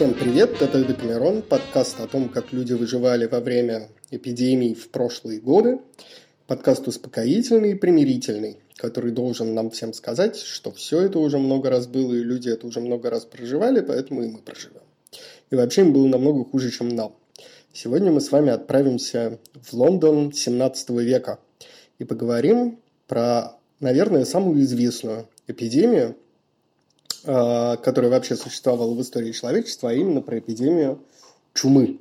Всем привет, это Декамерон, подкаст о том, как люди выживали во время эпидемий в прошлые годы. Подкаст успокоительный и примирительный, который должен нам всем сказать, что все это уже много раз было, и люди это уже много раз проживали, поэтому и мы проживем. И вообще им было намного хуже, чем нам. Сегодня мы с вами отправимся в Лондон 17 века и поговорим про, наверное, самую известную эпидемию, а, которая вообще существовала в истории человечества, а именно про эпидемию чумы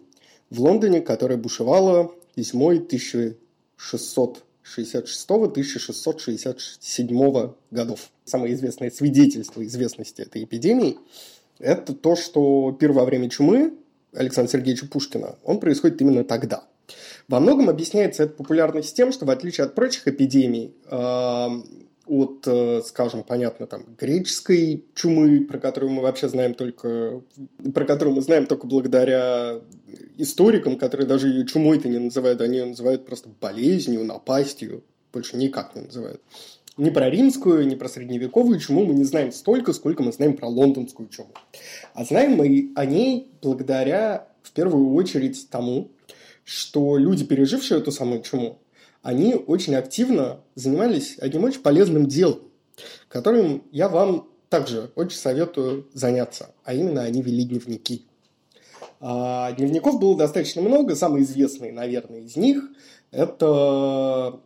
в Лондоне, которая бушевала зимой 1666-1667 годов. Самое известное свидетельство известности этой эпидемии – это то, что пир во время чумы Александра Сергеевича Пушкина, он происходит именно тогда. Во многом объясняется эта популярность тем, что в отличие от прочих эпидемий, от, э, скажем, понятно, там, греческой чумы, про которую мы вообще знаем только, про которую мы знаем только благодаря историкам, которые даже ее чумой-то не называют, они ее называют просто болезнью, напастью, больше никак не называют. Ни про римскую, ни про средневековую чуму мы не знаем столько, сколько мы знаем про лондонскую чуму. А знаем мы о ней благодаря, в первую очередь, тому, что люди, пережившие эту самую чуму, они очень активно занимались одним очень полезным делом, которым я вам также очень советую заняться, а именно они вели дневники. А дневников было достаточно много, самый известный, наверное, из них – это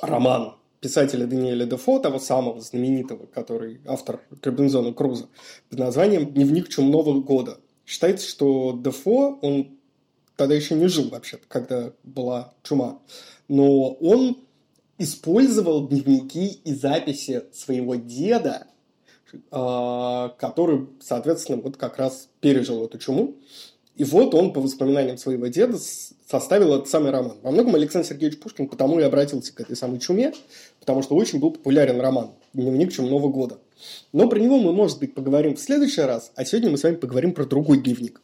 роман писателя Даниэля Дефо, того самого знаменитого, который автор Робинзона Круза, под названием «Дневник чумного года». Считается, что Дефо, он тогда еще не жил вообще когда была чума но он использовал дневники и записи своего деда, а, который, соответственно, вот как раз пережил эту чуму. И вот он, по воспоминаниям своего деда, составил этот самый роман. Во многом Александр Сергеевич Пушкин потому и обратился к этой самой чуме, потому что очень был популярен роман «Дневник чумного года». Но про него мы, может быть, поговорим в следующий раз, а сегодня мы с вами поговорим про другой дневник.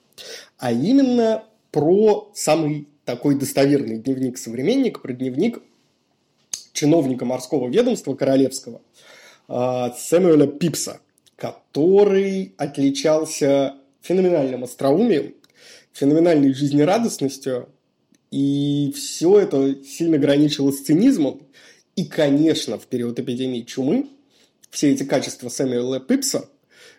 А именно про самый такой достоверный дневник современника, про дневник чиновника морского ведомства королевского а, Сэмюэля Пипса, который отличался феноменальным остроумием, феноменальной жизнерадостностью, и все это сильно граничило с цинизмом. И, конечно, в период эпидемии чумы все эти качества Сэмюэла Пипса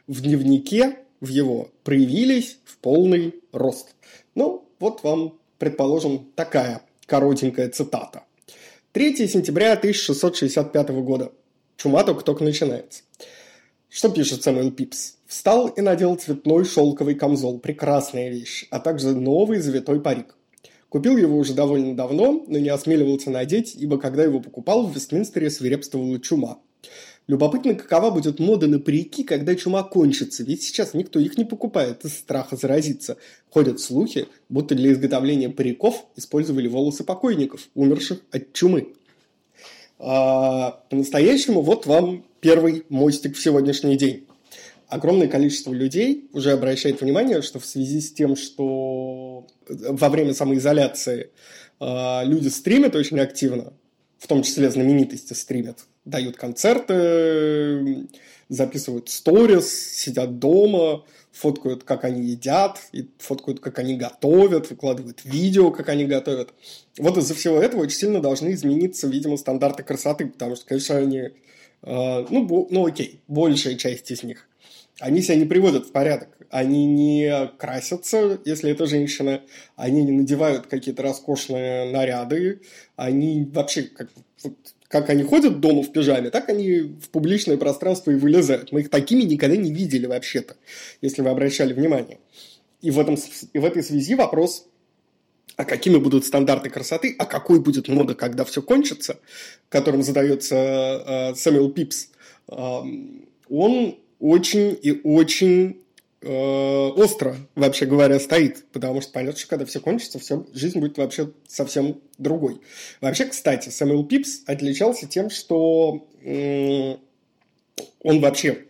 в дневнике в его проявились в полный рост. Ну, вот вам предположим, такая коротенькая цитата. 3 сентября 1665 года. Чума только-только начинается. Что пишет Сэмюэл Пипс? Встал и надел цветной шелковый камзол. Прекрасная вещь. А также новый завитой парик. Купил его уже довольно давно, но не осмеливался надеть, ибо когда его покупал, в Вестминстере свирепствовала чума. Любопытно, какова будет мода на парики, когда чума кончится, ведь сейчас никто их не покупает из страха заразиться. Ходят слухи, будто для изготовления париков использовали волосы покойников, умерших от чумы. А, по-настоящему вот вам первый мостик в сегодняшний день. Огромное количество людей уже обращает внимание, что в связи с тем, что во время самоизоляции а, люди стримят очень активно, в том числе знаменитости стримят, дают концерты, записывают сторис, сидят дома, фоткают, как они едят, и фоткают, как они готовят, выкладывают видео, как они готовят. Вот из-за всего этого очень сильно должны измениться, видимо, стандарты красоты, потому что, конечно, они, э, ну, ну окей, большая часть из них, они себя не приводят в порядок. Они не красятся, если это женщина, они не надевают какие-то роскошные наряды, они вообще как, как они ходят дома в пижаме, так они в публичное пространство и вылезают. Мы их такими никогда не видели вообще-то, если вы обращали внимание. И в, этом, и в этой связи вопрос, а какими будут стандарты красоты, а какой будет мода, когда все кончится, которым задается э, Сэмюэл Пипс, э, он очень и очень э, остро, вообще говоря, стоит. Потому что понятно, что когда все кончится, все, жизнь будет вообще совсем другой. Вообще, кстати, Сэмюэл Пипс отличался тем, что э, он вообще,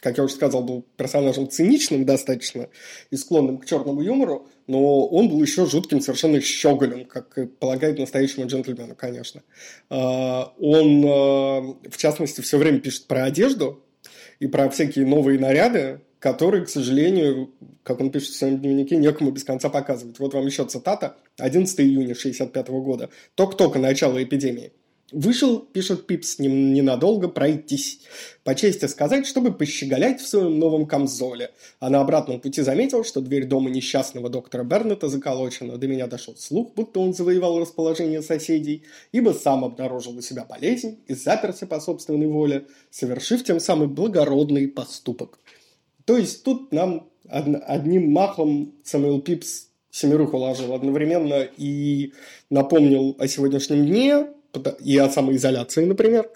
как я уже сказал, был персонажем циничным достаточно и склонным к черному юмору, но он был еще жутким совершенно щеголем, как и полагает настоящему джентльмену, конечно. Э, он, э, в частности, все время пишет про одежду, и про всякие новые наряды, который, к сожалению, как он пишет в своем дневнике, некому без конца показывать. Вот вам еще цитата, 11 июня 1965 года, только-только начало эпидемии. Вышел, пишет Пипс, ненадолго пройтись. По чести сказать, чтобы пощеголять в своем новом камзоле. А на обратном пути заметил, что дверь дома несчастного доктора Бернета заколочена. До меня дошел слух, будто он завоевал расположение соседей, ибо сам обнаружил у себя болезнь и заперся по собственной воле, совершив тем самым благородный поступок. То есть тут нам одним махом Самуэл Пипс семерых уложил одновременно и напомнил о сегодняшнем дне, и о самоизоляции, например,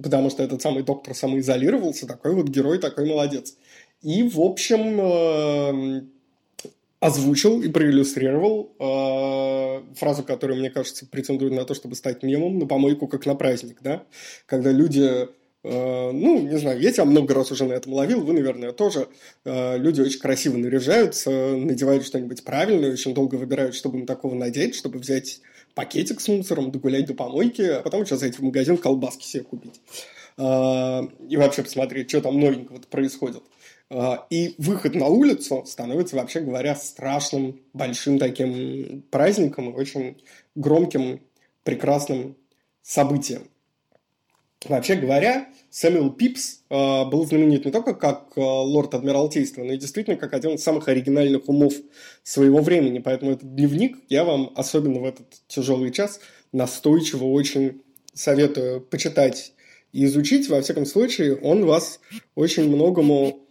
потому что этот самый доктор самоизолировался, такой вот герой, такой молодец. И, в общем, э, озвучил и проиллюстрировал э, фразу, которая, мне кажется, претендует на то, чтобы стать мемом, на помойку как на праздник, да, когда люди Э, ну, не знаю, я тебя много раз уже на этом ловил, вы, наверное, тоже. Э, люди очень красиво наряжаются, надевают что-нибудь правильное, очень долго выбирают, чтобы им такого надеть, чтобы взять пакетик с мусором, догулять до помойки, а потом сейчас зайти в магазин колбаски себе купить. Э, и вообще посмотреть, что там новенького происходит. И выход на улицу становится, вообще говоря, страшным, большим таким праздником, очень громким, прекрасным событием. Вообще говоря, Сэмюэл Пипс э, был знаменит не только как э, лорд Адмиралтейства, но и действительно как один из самых оригинальных умов своего времени. Поэтому этот дневник я вам, особенно в этот тяжелый час, настойчиво очень советую почитать и изучить. Во всяком случае, он вас очень многому,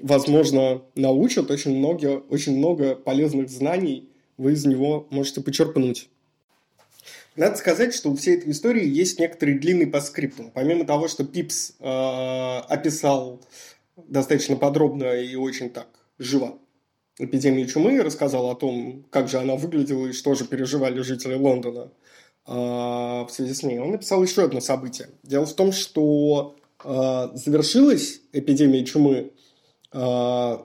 возможно, научит, очень много, очень много полезных знаний вы из него можете почерпнуть. Надо сказать, что у всей этой истории есть некоторый длинный постскриптум. Помимо того, что Пипс э, описал достаточно подробно и очень так живо эпидемию чумы, рассказал о том, как же она выглядела и что же переживали жители Лондона э, в связи с ней, он написал еще одно событие. Дело в том, что э, завершилась эпидемия чумы э,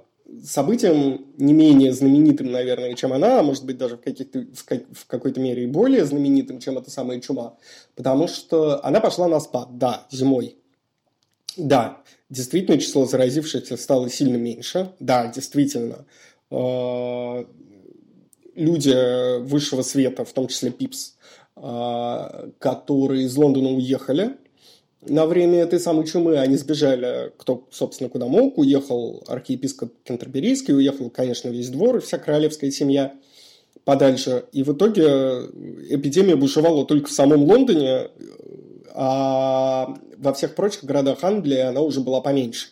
событием не менее знаменитым, наверное, чем она, а может быть даже в, каких-то, в, в какой-то мере и более знаменитым, чем эта самая чума, потому что она пошла на спад, да, зимой. Да, действительно, число заразившихся стало сильно меньше. Да, действительно, э, люди высшего света, в том числе Пипс, э, которые из Лондона уехали, на время этой самой чумы они сбежали, кто, собственно, куда мог. Уехал архиепископ Кентерберийский, уехал, конечно, весь двор и вся королевская семья подальше. И в итоге эпидемия бушевала только в самом Лондоне, а во всех прочих городах Англии она уже была поменьше.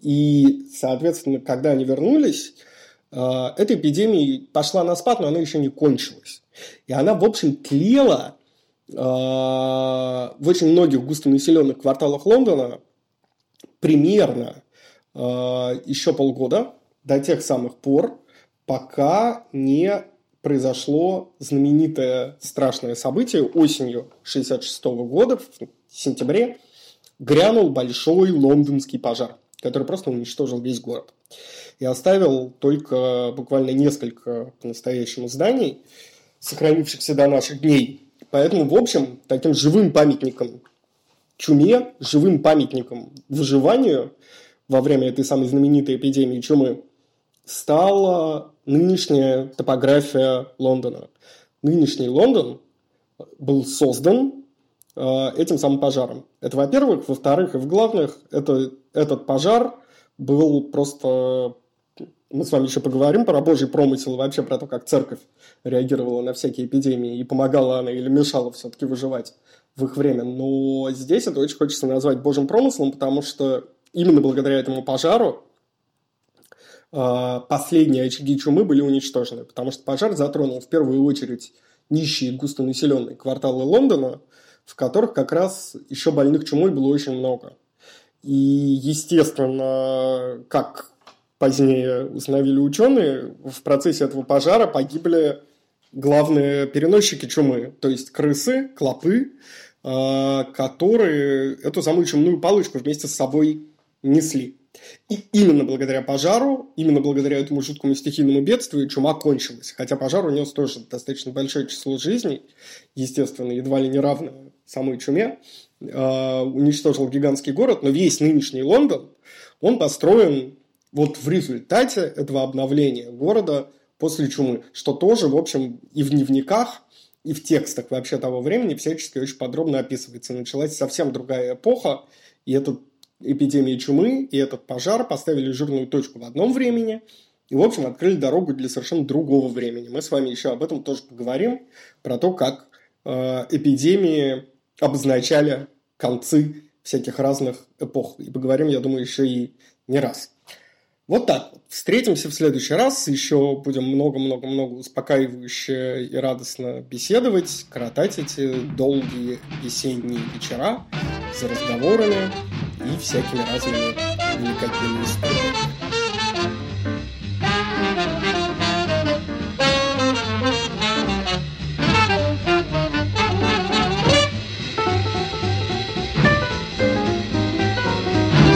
И, соответственно, когда они вернулись, э, эта эпидемия пошла на спад, но она еще не кончилась. И она, в общем, тлела в очень многих густонаселенных кварталах Лондона примерно а, еще полгода до тех самых пор, пока не произошло знаменитое страшное событие осенью 1966 года, в сентябре, грянул большой лондонский пожар, который просто уничтожил весь город. И оставил только буквально несколько по-настоящему зданий, сохранившихся до наших дней – Поэтому, в общем, таким живым памятником чуме, живым памятником выживанию во время этой самой знаменитой эпидемии чумы стала нынешняя топография Лондона. Нынешний Лондон был создан э, этим самым пожаром. Это, во-первых. Во-вторых, и в главных, это, этот пожар был просто мы с вами еще поговорим про Божий промысел, вообще про то, как церковь реагировала на всякие эпидемии, и помогала она или мешала все-таки выживать в их время. Но здесь это очень хочется назвать Божьим промыслом, потому что именно благодаря этому пожару а, последние очаги чумы были уничтожены, потому что пожар затронул в первую очередь нищие густонаселенные кварталы Лондона, в которых как раз еще больных чумой было очень много. И, естественно, как позднее установили ученые, в процессе этого пожара погибли главные переносчики чумы, то есть крысы, клопы, а, которые эту самую чумную палочку вместе с собой несли. И именно благодаря пожару, именно благодаря этому жуткому стихийному бедствию чума кончилась. Хотя пожар унес тоже достаточно большое число жизней, естественно, едва ли не равное самой чуме, э, уничтожил гигантский город, но весь нынешний Лондон, он построен вот в результате этого обновления города после чумы, что тоже, в общем, и в дневниках, и в текстах вообще того времени всячески очень подробно описывается. Началась совсем другая эпоха, и эта эпидемия чумы, и этот пожар поставили жирную точку в одном времени, и, в общем, открыли дорогу для совершенно другого времени. Мы с вами еще об этом тоже поговорим, про то, как э, эпидемии обозначали концы всяких разных эпох. И поговорим, я думаю, еще и не раз. Вот так. Встретимся в следующий раз. Еще будем много-много-много успокаивающе и радостно беседовать, коротать эти долгие весенние вечера за разговорами и всякими разными великолепными историями.